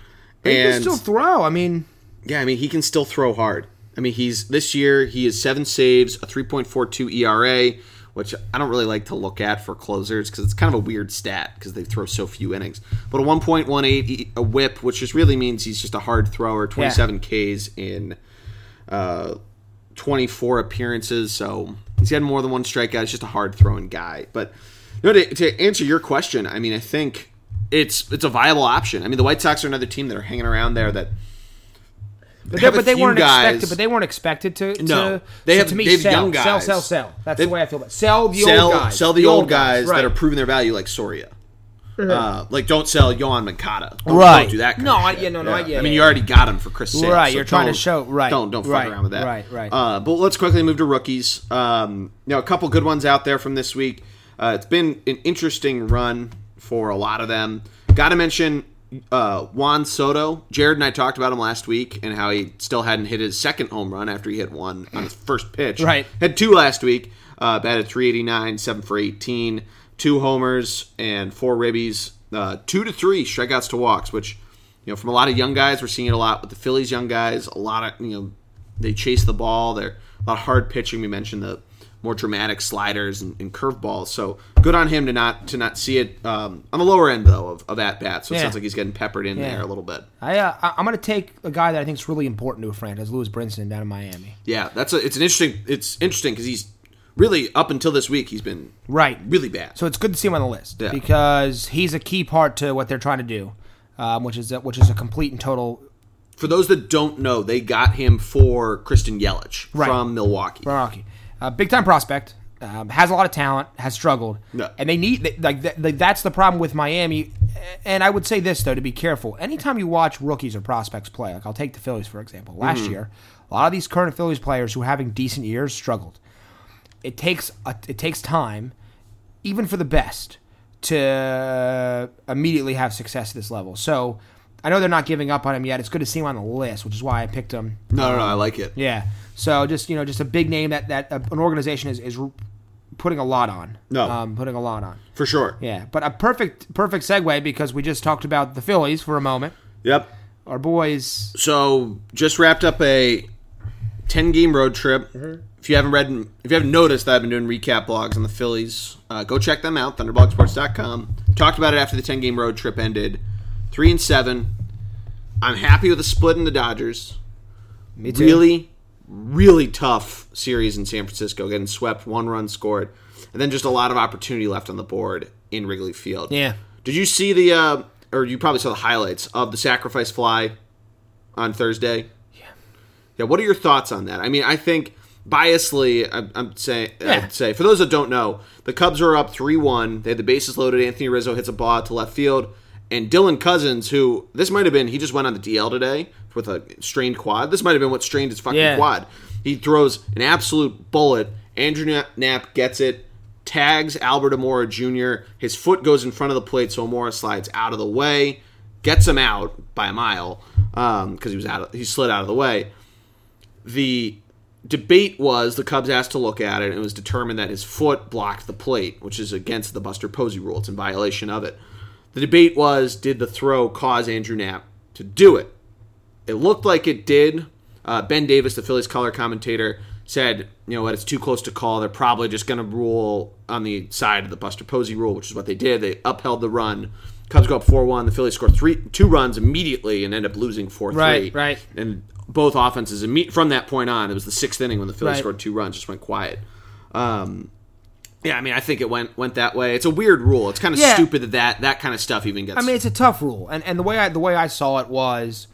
But he can and still throw. I mean, yeah, I mean he can still throw hard. I mean he's this year he has seven saves, a three point four two ERA, which I don't really like to look at for closers because it's kind of a weird stat because they throw so few innings. But a one point one eight a WHIP, which just really means he's just a hard thrower. Twenty seven Ks in uh, 24 appearances, so he's had more than one strikeout. He's just a hard throwing guy. But you know, to, to answer your question, I mean, I think it's it's a viable option. I mean, the White Sox are another team that are hanging around there that. But they, but they weren't guys- expected. But they weren't expected to. to No. They so have- to me sell, young sell, guys. sell, sell. That's They- the way I feel about it. Sell the sell old guys. sell the, old guys, right. that are proving their value, like Soria. Uh, like don't sell Yoán Moncada. Don't, Right. Don't do that. No, I- yeah, no, no, I- yeah, I mean, yeah, you already got him for Chris Sale. Right, so you're trying to show- right, Don't don't fuck right, around with that. right, right. Uh, but let's quickly move to rookies. Um, you know, a couple good ones out there from this week. Uh, it's been an interesting run for a lot of them. Got to mention uh, Juan Soto. Jared and I talked about him last week and how he still hadn't hit his second home run after he hit one on his first pitch. Right. Had two last week. Uh, batted 389, 7 for 18, two homers and four ribbies. Uh, two to three strikeouts to walks, which, you know, from a lot of young guys, we're seeing it a lot with the Phillies young guys. A lot of, you know, they chase the ball. They're a lot of hard pitching. We mentioned the more dramatic sliders and, and curveballs. So good on him to not to not see it um, on the lower end though of, of at bat. So it Yeah. sounds like he's getting peppered in Yeah. there a little bit. I, uh, I'm going to take a guy that I think is really important to a franchise, Lewis Brinson down in Miami. Yeah, that's a, it's an interesting. It's interesting because he's really up until this week he's been Right. really bad. So it's good to see him on the list Yeah. because he's a key part to what they're trying to do, um, which is a, which is a complete and total For those that don't know, they got him for Christian Yelich Right. from Milwaukee. Milwaukee. Uh, big time prospect. Um, has a lot of talent. Has struggled. Yeah. And they need they, like th- th- that's the problem with Miami. And I would say this though to be careful. Anytime you watch rookies or prospects play, like I'll take the Phillies for example. Last Mm-hmm. year, a lot of these current Phillies players who are having decent years struggled. It takes a, it takes time, even for the best, to immediately have success at this level. So. I know they're not giving up on him yet. It's good to see him on the list, which is why I picked him. No, no, no, I like it. Yeah. So just you know, just a big name that that uh, an organization is is putting a lot on. No. Um, putting a lot on. For sure. Yeah. But a perfect perfect segue because we just talked about the Phillies for a moment. Yep. Our boys. So just wrapped up a ten game road trip. If you haven't read, if you haven't noticed, that I've been doing recap blogs on the Phillies. Uh, go check them out. ThunderblogSports.com. Talked about it after the ten game road trip ended. Three and seven. I'm happy with the split in the Dodgers. Me too. Really, really tough series in San Francisco, getting swept, one run scored, and then just a lot of opportunity left on the board in Wrigley Field. Yeah. Did you see the, uh, or you probably saw the highlights of the sacrifice fly on Thursday? Yeah. Yeah. What are your thoughts on that? I mean, I think biasly, I'm, I'm saying, Yeah. I'd say for those that don't know, the Cubs are up three one. They had the bases loaded. Anthony Rizzo hits a ball out to left field, and Dylan Cozens, who this might have been, he just went on the DL today with a strained quad. This might have been what strained his fucking Yeah. quad. He throws an absolute bullet. Andrew Knapp- gets it, tags Albert Almora Jr. His foot goes in front of the plate, so Almora slides out of the way, gets him out by a mile um, because he was out. Of, he slid out of the way. The debate was the Cubs asked to look at it, and it was determined that his foot blocked the plate, which is against the Buster Posey rule. It's in violation of it. The debate was did the throw cause Andrew Knapp to do it? It looked like it did. Uh, ben Davis, the Phillies color commentator, said, you know what, it's too close to call. They're probably just going to rule on the side of the Buster Posey rule, which is what they did. They upheld the run. Cubs go up 4 1. The Phillies score three, two runs immediately and end up losing 4 3. Right, right. And both offenses, from that point on, it was the sixth inning when the Phillies Right. scored two runs, just went quiet. Um, yeah, I mean, I think it went went that way. It's a weird rule. It's kind of Yeah. stupid that, that that kind of stuff even gets. I mean, it's a tough rule, and and the way I the way I saw it was,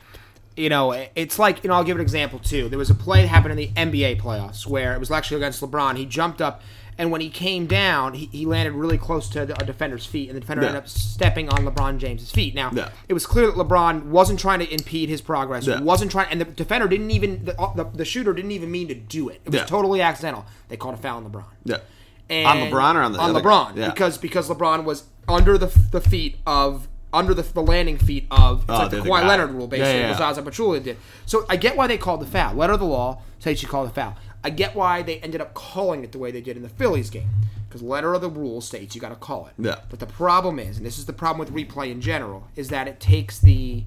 you know, it's like you know I'll give an example too. There was a play that happened in the NBA playoffs where it was actually against LeBron. He jumped up, and when he came down, he, he landed really close to the, a defender's feet, and the defender Yeah. ended up stepping on LeBron James's feet. Now, Yeah. it was clear that LeBron wasn't trying to impede his progress. Yeah. wasn't trying, and the defender didn't even the, the, the shooter didn't even mean to do it. It was totally accidental. They called a foul on LeBron. yeah. And On LeBron or on the on other LeBron? Yeah. because because LeBron was under the the feet of under the, the landing feet of it's Oh, like the they're the Kawhi. Leonard rule basically Yeah, yeah, yeah. Zaza Pachulia did. So I get why they called the foul. Letter of the law says you call the foul. I get why they ended up calling it the way they did in the Phillies game because letter of the rule states you got to call it. Yeah. But the problem is, and this is the problem with replay in general, is that it takes the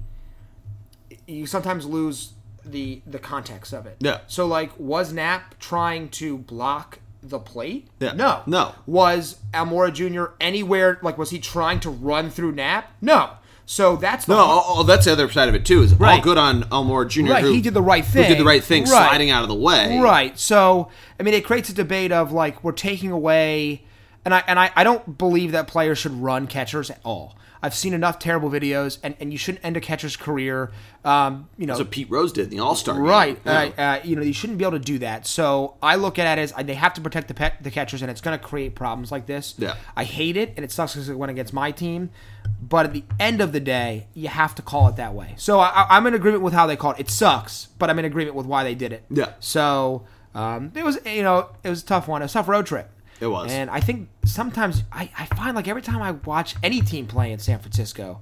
you sometimes lose the the context of it. Yeah. So like, was Knapp trying to block the plate? Yeah. No. No. Was Almora Jr. anywhere like was he trying to run through Knapp? No. So that's the No, oh, oh, that's the other side of it too. Is all Right. good on Almora Jr. Right, who, he did the right thing. Who did the right thing, Right. sliding out of the way. Right. So, I mean, it creates a debate of like we're taking away, and I and I, I don't believe that players should run catchers at all. I've seen enough terrible videos, and, and you shouldn't end a catcher's career. Um, you know, what Pete Rose did in the All Star. Right. Yeah. Uh, uh, you know, you shouldn't be able to do that. So I look at it as they have to protect the pe- the catchers, and it's going to create problems like this. Yeah. I hate it, and it sucks because it went against my team. But at the end of the day, you have to call it that way. So I, I'm in agreement with how they called it. It sucks, but I'm in agreement with why they did it. Yeah. So um, it was, you know, it was a tough one. It was a tough road trip. It was. And I think sometimes I, I find like every time I watch any team play in San Francisco,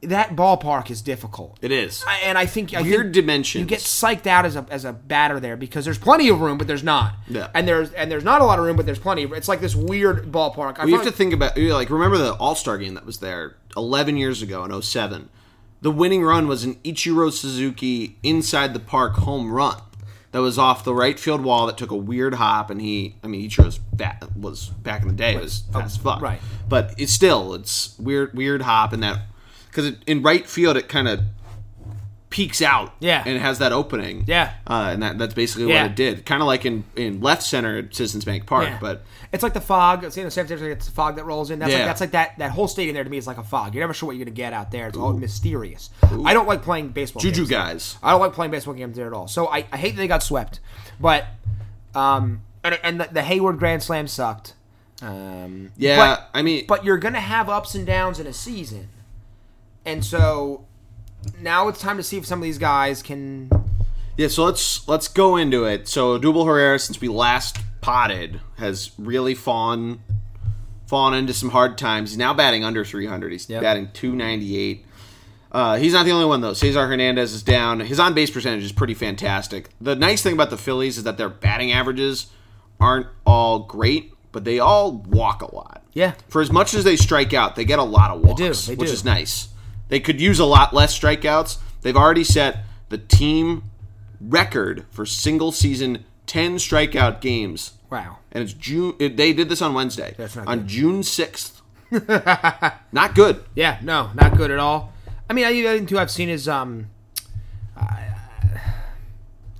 that ballpark is difficult. It is. I- and I think I Weird think dimensions. You get psyched out as a as a batter there because there's plenty of room, but there's not. Yeah. And there's and there's not a lot of room, but there's plenty. It's like this weird ballpark. I We have to think about like remember the All Star game that was there 11 years ago in 07. The winning run was an Ichiro Suzuki inside the park home run. That was off the right field wall that took a weird hop, and he, I mean, he chose bat was back in the day was fast as oh, fuck, right. But it's still it's weird, weird hop, and that because in right field it kind of peeks out, Yeah. and has that opening, Yeah. uh, and that that's basically Yeah. what it did, kind of like in in left center at Citizens Bank Park, Yeah. but it's like the fog. It's, you know, San Francisco, it's the fog that rolls in. That's Yeah. like that's like that that whole stadium there to me is like a fog. You're never sure what you're gonna get out there. It's all mysterious. I don't like playing baseball. Juju games there. guys. I don't like playing baseball games there at all. So I, I hate that they got swept, but um and and the, the Hayward Grand Slam sucked. Um, yeah, but- I mean, but you're gonna have ups and downs in a season, and so now it's time to see if some of these guys can. Yeah, so let's let's go into it. So Odubel Herrera, since we last potted, has really fallen fallen into some hard times. He's now batting under 300. He's Yep. batting 298. Uh, he's not the only one though. Cesar Hernandez is down. His on base percentage is pretty fantastic. The nice thing about the Phillies is that their batting averages aren't all great, but they all walk a lot. Yeah. For as much as they strike out, they get a lot of walks, do, they which do. is nice. They could use a lot less strikeouts. They've already set the team record for single season 10 strikeout games. Wow. And it's June. It, they did this on Wednesday. That's not on good. June 6th. not good. Yeah, no, not good at all. I mean, I the other thing too I've seen is um, uh,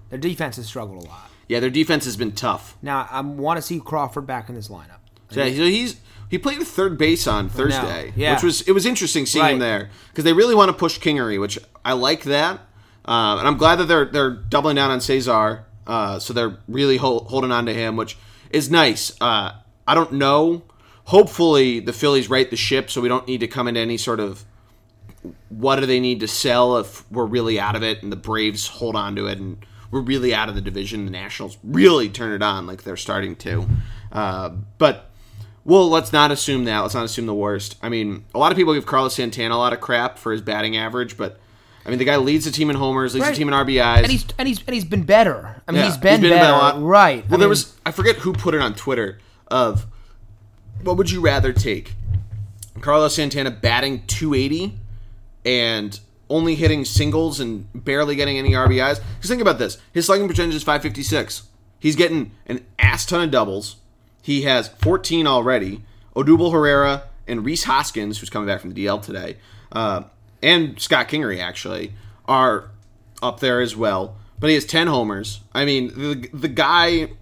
their defense has struggled a lot. Yeah, their defense has been tough. Now I want to see Crawford back in this lineup. So, so he's he played third base on Thursday, Yeah. which was it was interesting seeing him there because they really want to push Kingery, which I like that, um, and I'm glad that they're they're doubling down on Cesar, uh, so they're really hol- holding on to him, which is nice. Uh, I don't know. Hopefully, the Phillies right the ship, so we don't need to come into any sort of what do they need to sell if we're really out of it, and the Braves hold on to it, and we're really out of the division. The Nationals really turn it on like they're starting to, uh, but. Well, let's not assume that. Let's not assume the worst. I mean, a lot of people give Carlos Santana a lot of crap for his batting average, but I mean, the guy leads the team in homers, leads Right. the team in RBIs. And he's and he's and he's been better. I mean, Yeah, he's been, better. better a lot. Right. Well, I there mean, was I forget who put it on Twitter of what would you rather take? Carlos Santana batting 280 and only hitting singles and barely getting any RBIs. Because think about this: his slugging percentage is 556. He's getting an ass ton of doubles. He has 14 already. Odubel Herrera and Rhys Hoskins, who's coming back from the DL today, uh, and Scott Kingery actually are up there as well. But he has 10 homers. I mean, the the guy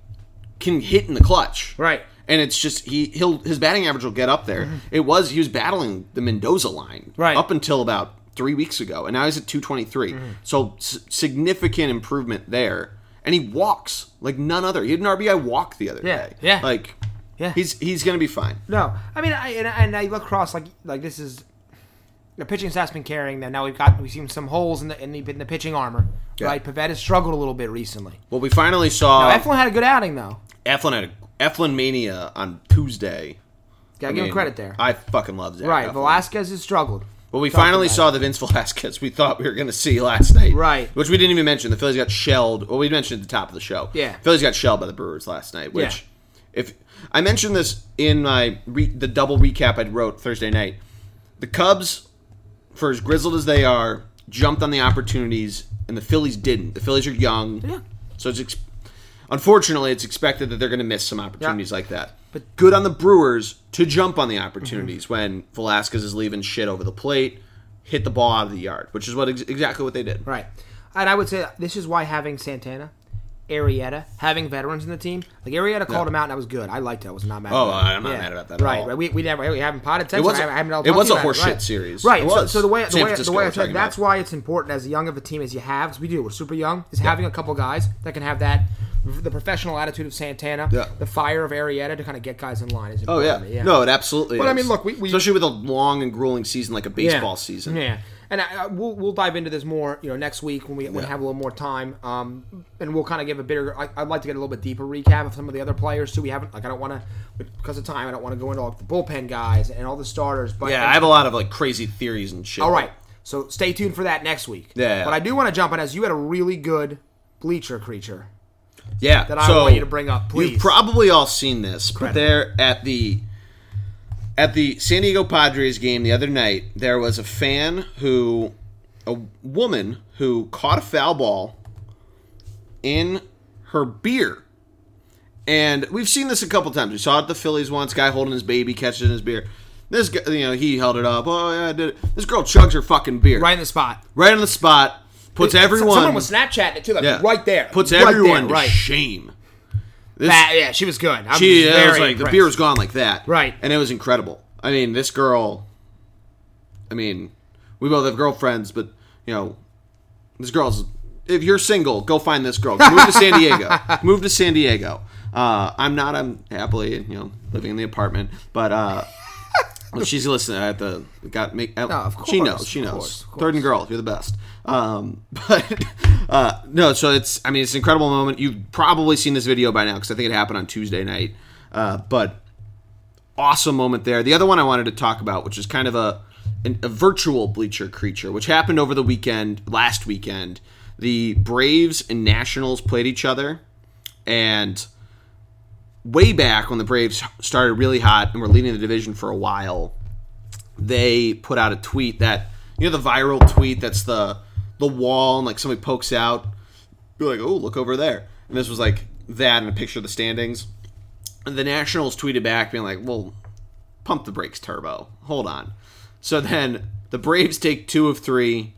can hit in the clutch, Right. And it's just he he'll his batting average will get up there. It was he was battling the Mendoza line Mm-hmm. Right. up until about three weeks ago, and now he's at 223. Mm-hmm. So s- significant improvement there. And he walks like none other. He had an RBI walk the other Yeah, day. yeah. Like Yeah. he's he's gonna be fine. No, I mean, I and, and I look across like like this is the pitching staff's been carrying them. Now we've got we've seen some holes in the in the, in the pitching armor. Yeah. Right, Pivetta has struggled a little bit recently. Well, we finally saw Now, Eflin had a good outing though. Eflin had a, Eflin mania on Tuesday. Gotta I give him credit there. I fucking love Zach. right, Eflin. Velasquez has struggled. Well, we finally saw the Vince Velasquez we thought we were going to see last night. Right. Which we didn't even mention. The Phillies got shelled. Well, we mentioned at the top of the show. Yeah. Phillies got shelled by the Brewers last night. Which, Yeah. if I mentioned this in my re, the double recap I wrote Thursday night, the Cubs, for as grizzled as they are, jumped on the opportunities, and the Phillies didn't. The Phillies are young. Yeah. So it's unfortunately it's expected that they're going to miss some opportunities Yeah. like that. But- good on the Brewers to jump on the opportunities mm-hmm. when Velasquez is leaving shit over the plate, hit the ball out of the yard, which is what ex- exactly what they did. Right, and I would say this is why having Santana. Arrieta, having veterans in the team, like Arrieta called Yeah. him out, and I was good. I liked it. I was not mad. Oh, that. I'm not mad about that at Right, all. right. We, we never we haven't potted since. It was I haven't it was a about horseshit right. series. Right. It so, was. so the way San the way, the way I said that's about. why it's important as young of a team as you have, because we do. We're super young. Is having a couple guys that can have that the professional attitude of Santana, Yeah. the fire of Arrieta to kind of get guys in line. Is Oh yeah. yeah. no, it absolutely. But I mean, look, we- we- especially with a long and grueling season like a baseball yeah. season. Yeah, and I, I, we'll we'll dive into this more, you know, next week when we, when we have a little more time, um, and we'll kind of give a bigger. I, I'd like to get a little bit deeper recap of some of the other players too. We haven't like I don't want to because of time. I don't want to go into all the bullpen guys and all the starters. But Yeah, I have a lot of like crazy theories and shit. all right, so stay tuned for that next week. Yeah. But I do want to jump on as you had a really good bleacher creature. Yeah, that I so want you to bring up, please. You've probably all seen this, but Credit. there at the at the San Diego Padres game the other night, there was a fan who, a woman who caught a foul ball in her beer. And we've seen this a couple times. We saw it at the Phillies once, guy holding his baby, catching his beer. This guy, you know, he held it up. Oh yeah, I did it. This girl chugs her fucking beer Right in the spot. right on the spot. Puts everyone. Someone was Snapchatting it too, like yeah, right there. Puts Right everyone there, to right. shame. This, That- yeah, she was good. I she was very was like the beer was gone like that, Right. And it was incredible. I mean, this girl. I mean, we both have girlfriends, but you know, this girl's. If you're single, go find this girl. Move to San Diego. Move to San Diego. Uh, I'm not. I'm happily, you know, living in the apartment, but uh, she's listening. I have to got make. uh, of course, she knows. She knows. course, course. Third and girl, you're the best. Um, but uh, no, so it's. I mean, it's an incredible moment. You've probably seen this video by now because I think it happened on Tuesday night. Uh, but awesome moment there. The other one I wanted to talk about, which is kind of a a virtual bleacher creature, which happened over the weekend, last weekend. The Braves and Nationals played each other, and way back when the Braves started really hot and were leading the division for a while, they put out a tweet that you know the viral tweet that's the the wall and like somebody pokes out, be like, oh look over there, and this was like that and a picture of the standings. And the Nationals tweeted back being like, well, pump the brakes, Turbo. Hold on. So then the Braves take two of three,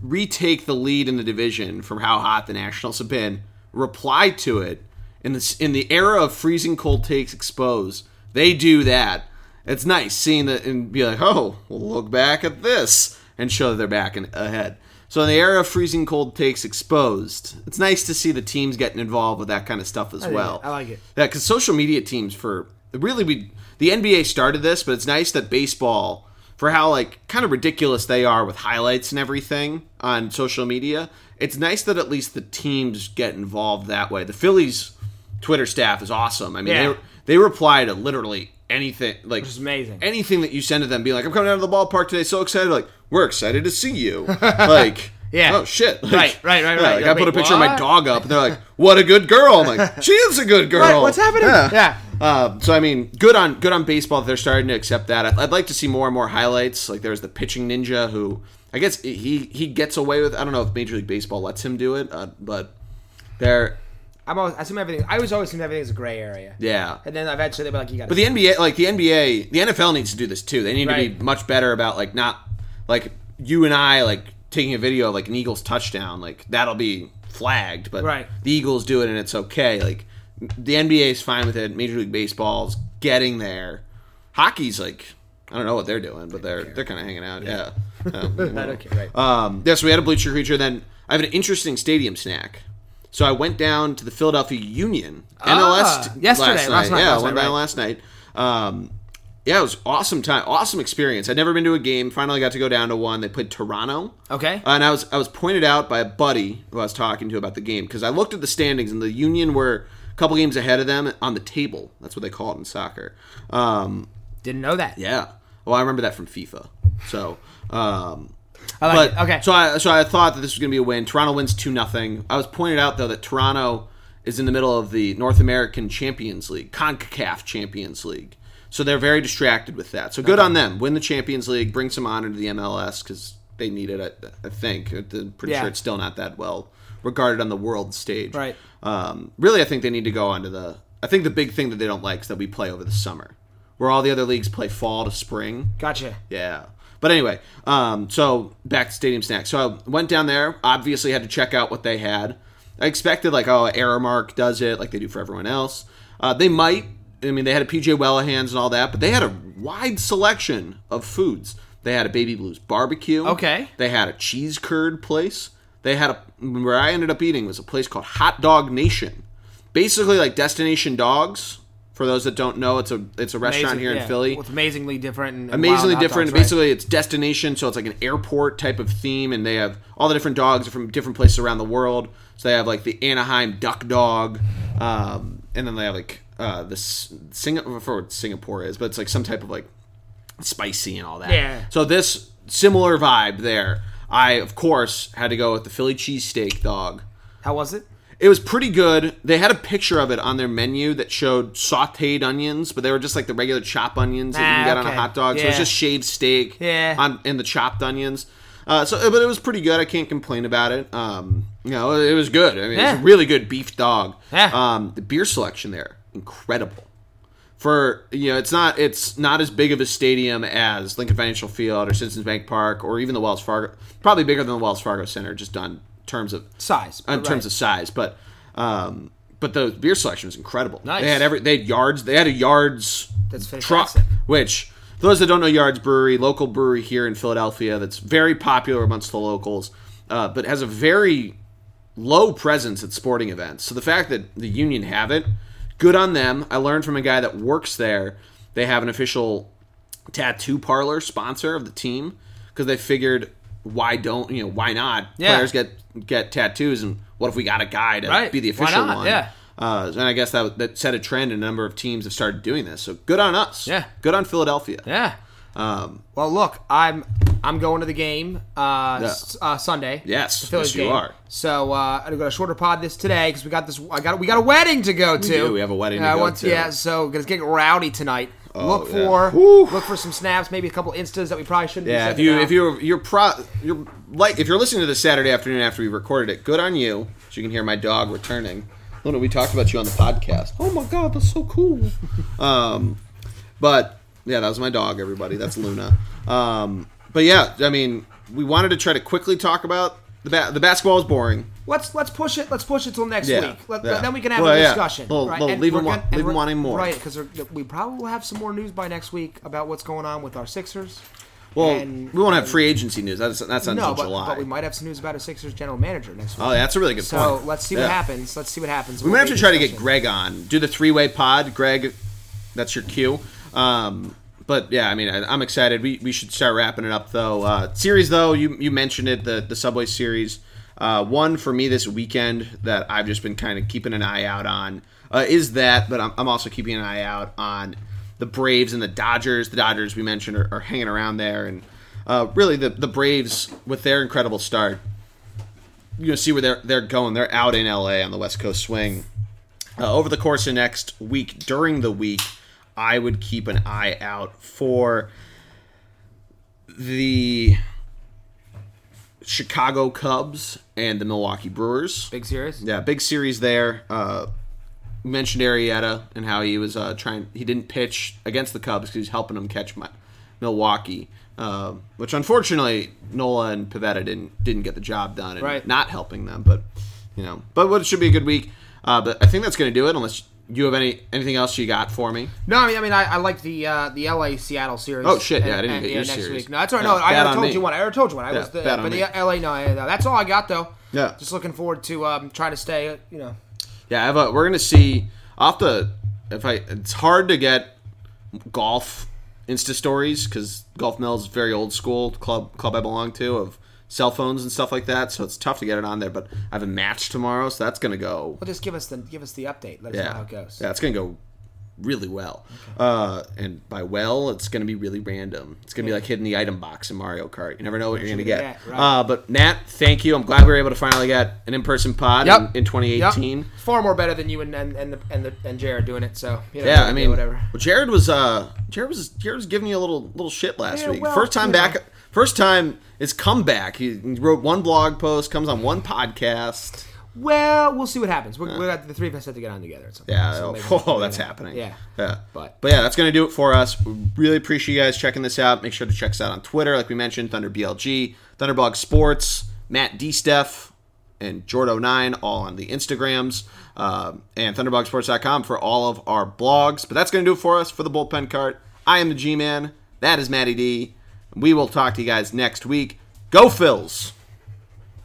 retake the lead in the division from how hot the Nationals have been, reply to it in this in the era of freezing cold takes exposed. They do that. It's nice seeing that and be like, oh, well, look back at this and show that they're back and ahead. So in the era of freezing cold takes exposed, it's nice to see the teams getting involved with that kind of stuff as oh, well. I like it. Yeah, because social media teams for really we the NBA started this, but it's nice that baseball for how like kind of ridiculous they are with highlights and everything on social media. It's nice that at least the teams get involved that way. The Phillies Twitter staff is awesome. I mean, Yeah. they they reply to literally anything like is amazing. anything that you send to them, being like, "I'm coming out of the ballpark today, so excited!" Like, we're excited to see you. Like, Yeah. oh shit, Like, Right, right, right, yeah, right. Like, I put a picture of my dog up, and they're like, "What a good girl!" I'm like, "She is a good girl." Right, what's happening? Yeah. Yeah. Uh, so I mean, good on good on baseball. that They're starting to accept that. I'd, I'd like to see more and more highlights. Like there's the pitching ninja who I guess he he gets away with. I don't know if Major League Baseball lets him do it, uh, but they're I'm always, I assume everything. I always always assume everything is a gray area. yeah. And then eventually they'll be like, you got. But the NBA, like the NBA, the NFL needs to do this too. They need to be much better about like not like you and I like taking a video of like an Eagles touchdown. Like that'll be flagged, but Right. the Eagles do it and it's okay. Like the NBA is fine with it. Major League Baseball's getting there. Hockey's like I don't know what they're doing, but they're they're kind of hanging out. Yeah. Um, Okay, right. um, yeah, so we had a bleacher creature. Then I have an interesting stadium snack. So I went down to the Philadelphia Union MLS t- Ah, yesterday, last night. last night, yeah, last I went night, down right. last night. Um, yeah, it was awesome time, awesome experience. I'd never been to a game. Finally got to go down to one. They played Toronto. Okay. And I was I was pointed out by a buddy who I was talking to about the game because I looked at the standings and the Union were a couple games ahead of them on the table. That's what they call it in soccer. Um, Didn't know that. yeah. Well, I remember that from FIFA. So, um, I like but it. Okay. so I so I thought that this was going to be a win. Toronto wins two nothing. I was pointed out though that Toronto is in the middle of the North American Champions League, Concacaf Champions League. So they're very distracted with that. So good on them. Win the Champions League, bring some honor to the MLS because they need it. I, I think. I'm pretty Yeah. sure it's still not that well regarded on the world stage. Right. Um, really, I think they need to go onto the. I think the big thing that they don't like is that we play over the summer, where all the other leagues play fall to spring. Gotcha. Yeah. But anyway, um, so back to Stadium Snack. So I went down there. Obviously, had to check out what they had. I expected like, oh, Aramark does it like they do for everyone else. Uh, they might. I mean, they had a PJ Whelihan's and all that, but they had a wide selection of foods. They had a Baby Blues barbecue. Okay. They had a cheese curd place. They had a where I ended up eating was a place called Hot Dog Nation. Basically, like Destination Dogs. For those that don't know, it's a it's a restaurant Amazing- here in yeah, Philly With amazingly different and and amazingly wild hot different. dogs, right. Basically, it's destination, so it's like an airport type of theme, and they have all the different dogs from different places around the world. So they have like the Anaheim Duck Dog, um, and then they have like uh, this Singapore. Forget what Singapore is, but it's like some type of like spicy and all that. Yeah. So this similar vibe there. I of course had to go with the Philly cheesesteak dog. How was it? It was pretty good. They had a picture of it on their menu that showed sautéed onions, but they were just like the regular chop onions that you Ah, can get on a hot dog. So it was Yeah. just shaved steak Yeah. on and the chopped onions. Uh, so, but it was pretty good. I can't complain about it. Um, You know, it was good. I mean, it was Yeah. a really good beef dog. Yeah. Um, the beer selection there, incredible. For you know, it's not it's not as big of a stadium as Lincoln Financial Field or Citizens Bank Park or even the Wells Fargo. Probably bigger than the Wells Fargo Center, just on terms of Size, in right. terms of size. But um, but the beer selection was incredible. Nice. They had every they had yards. They had a yards That's truck, fantastic. which for those that don't know Yards Brewery, local brewery here in Philadelphia, that's very popular amongst the locals, uh, but has a very low presence at sporting events. So the fact that the Union have it, good on them. I learned from a guy that works there. They have an official tattoo parlor sponsor of the team because they figured why don't you know why not Yeah. players get get tattoos and what if we got a guy to Right. be the Why official not? one? Yeah. Uh, and I guess that that set a trend, and a number of teams have started doing this. So good on us. Yeah. Good on Philadelphia. Yeah. Um, Well, look, I'm I'm going to the game uh, s- uh, Sunday. Yes, the Phillies yes, you game. are. So uh, I got a shorter pod this today because we got this. I got we got a wedding to go to. do. We have a wedding to Uh, go once- to. Yeah, so it's getting rowdy tonight. Look for Whew. look for some snaps, maybe a couple instas that we probably shouldn't. be yeah, if you out. if you're you're pro you're like if you're listening to this Saturday afternoon after we recorded it, good on you. So you can hear my dog returning. Luna, we talked about you on the podcast. Oh my god, that's so cool. um, but yeah, that was my dog. Everybody, that's Luna. Um, but yeah, I mean, we wanted to try to quickly talk about the ba- the basketball is boring. let's let's push it. Let's push it till next Yeah, week. Let, yeah. Then we can have Well, a yeah. discussion. Right? And leave we're 'em wa- gonna- and leave 'em we're- wanting more. Right, because we probably will have some more news by next week about what's going on with our Sixers. Well, And- we won't have free agency news. That's that's until No, but, July. but we might have some news about a Sixers general manager next week. oh, yeah, that's a really good point. So point. let's see Yeah. what happens. Let's see what happens. We might have to try to get Greg on. Do the three way pod. Greg, that's your cue. Um, but yeah, I mean, I, I'm excited. We, we should start wrapping it up though. Uh, series though, you you mentioned it, the the Subway series. Uh, one for me this weekend that I've just been kind of keeping an eye out on uh, is that, but I'm, I'm also keeping an eye out on the Braves and the Dodgers. The Dodgers we mentioned are, are hanging around there, and uh, really the the Braves with their incredible start. You know, see where they're they're going. They're out in LA on the West Coast swing uh, over the course of next week during the week i would keep an eye out for the chicago cubs and the milwaukee brewers big series. yeah big series there uh mentioned Arrieta and how he was uh, trying. He didn't pitch against the Cubs because he was helping them catch my, Milwaukee, uh, which unfortunately Nola and Pivetta didn't didn't get the job done and Right. not helping them. But you know, but what should be a good week. Uh, but I think that's going to do it. Unless you have any anything else you got for me. No, I mean, I mean, I, I like the uh, the LA Seattle series. Oh, shit, yeah, I didn't and, get your next series. Week. No, that's all right. Yeah, No, I already told me. you one. I already told you one. I Yeah, was the, bad on but me. the LA. No, no, that's all I got though. Yeah. Just looking forward to um, trying to stay. You know, Yeah, I have a, we're going to see off the if I. It's hard to get golf Insta stories because Golf Mill is very old school club club I belong to of cell phones and stuff like that. So it's tough to get it on there. But I have a match tomorrow, so that's going to go. well, just give us the give us the update. Let us know Yeah, how it goes. yeah, it's going to go really well. Uh, and by well, it's going to be really random. It's going to be like hitting the item box in Mario Kart. You never know what you're going to get. Yeah, right. uh, but Nat, thank you. I'm glad we were able to finally get an in-person pod Yep. in, in 2018. Yep. Far more better than you and and and, the, and, the, and Jared doing it. So you know, Yeah, I mean, whatever. Well, Jared was uh, Jared was Jared was giving you a little little shit last Yeah, week. well, first time back. know. First time it's comeback. He, wrote one blog post, comes on one podcast. Well, we'll see what happens. We're, we're the three of us have to get on together. At some point, Yeah, so oh, oh, that's that- happening. Yeah, yeah. But- but yeah, that's gonna do it for us. We really appreciate you guys checking this out. Make sure to check us out on Twitter, like we mentioned, Thunder BLG, Thunderblog Sports, Matt D Steph, and Jordo9, all on the Instagrams, um, and ThunderblogSports.com for all of our blogs. But that's gonna do it for us for the bullpen cart. I am the G Man. That is Matty D. We will talk to you guys next week. Go Phils!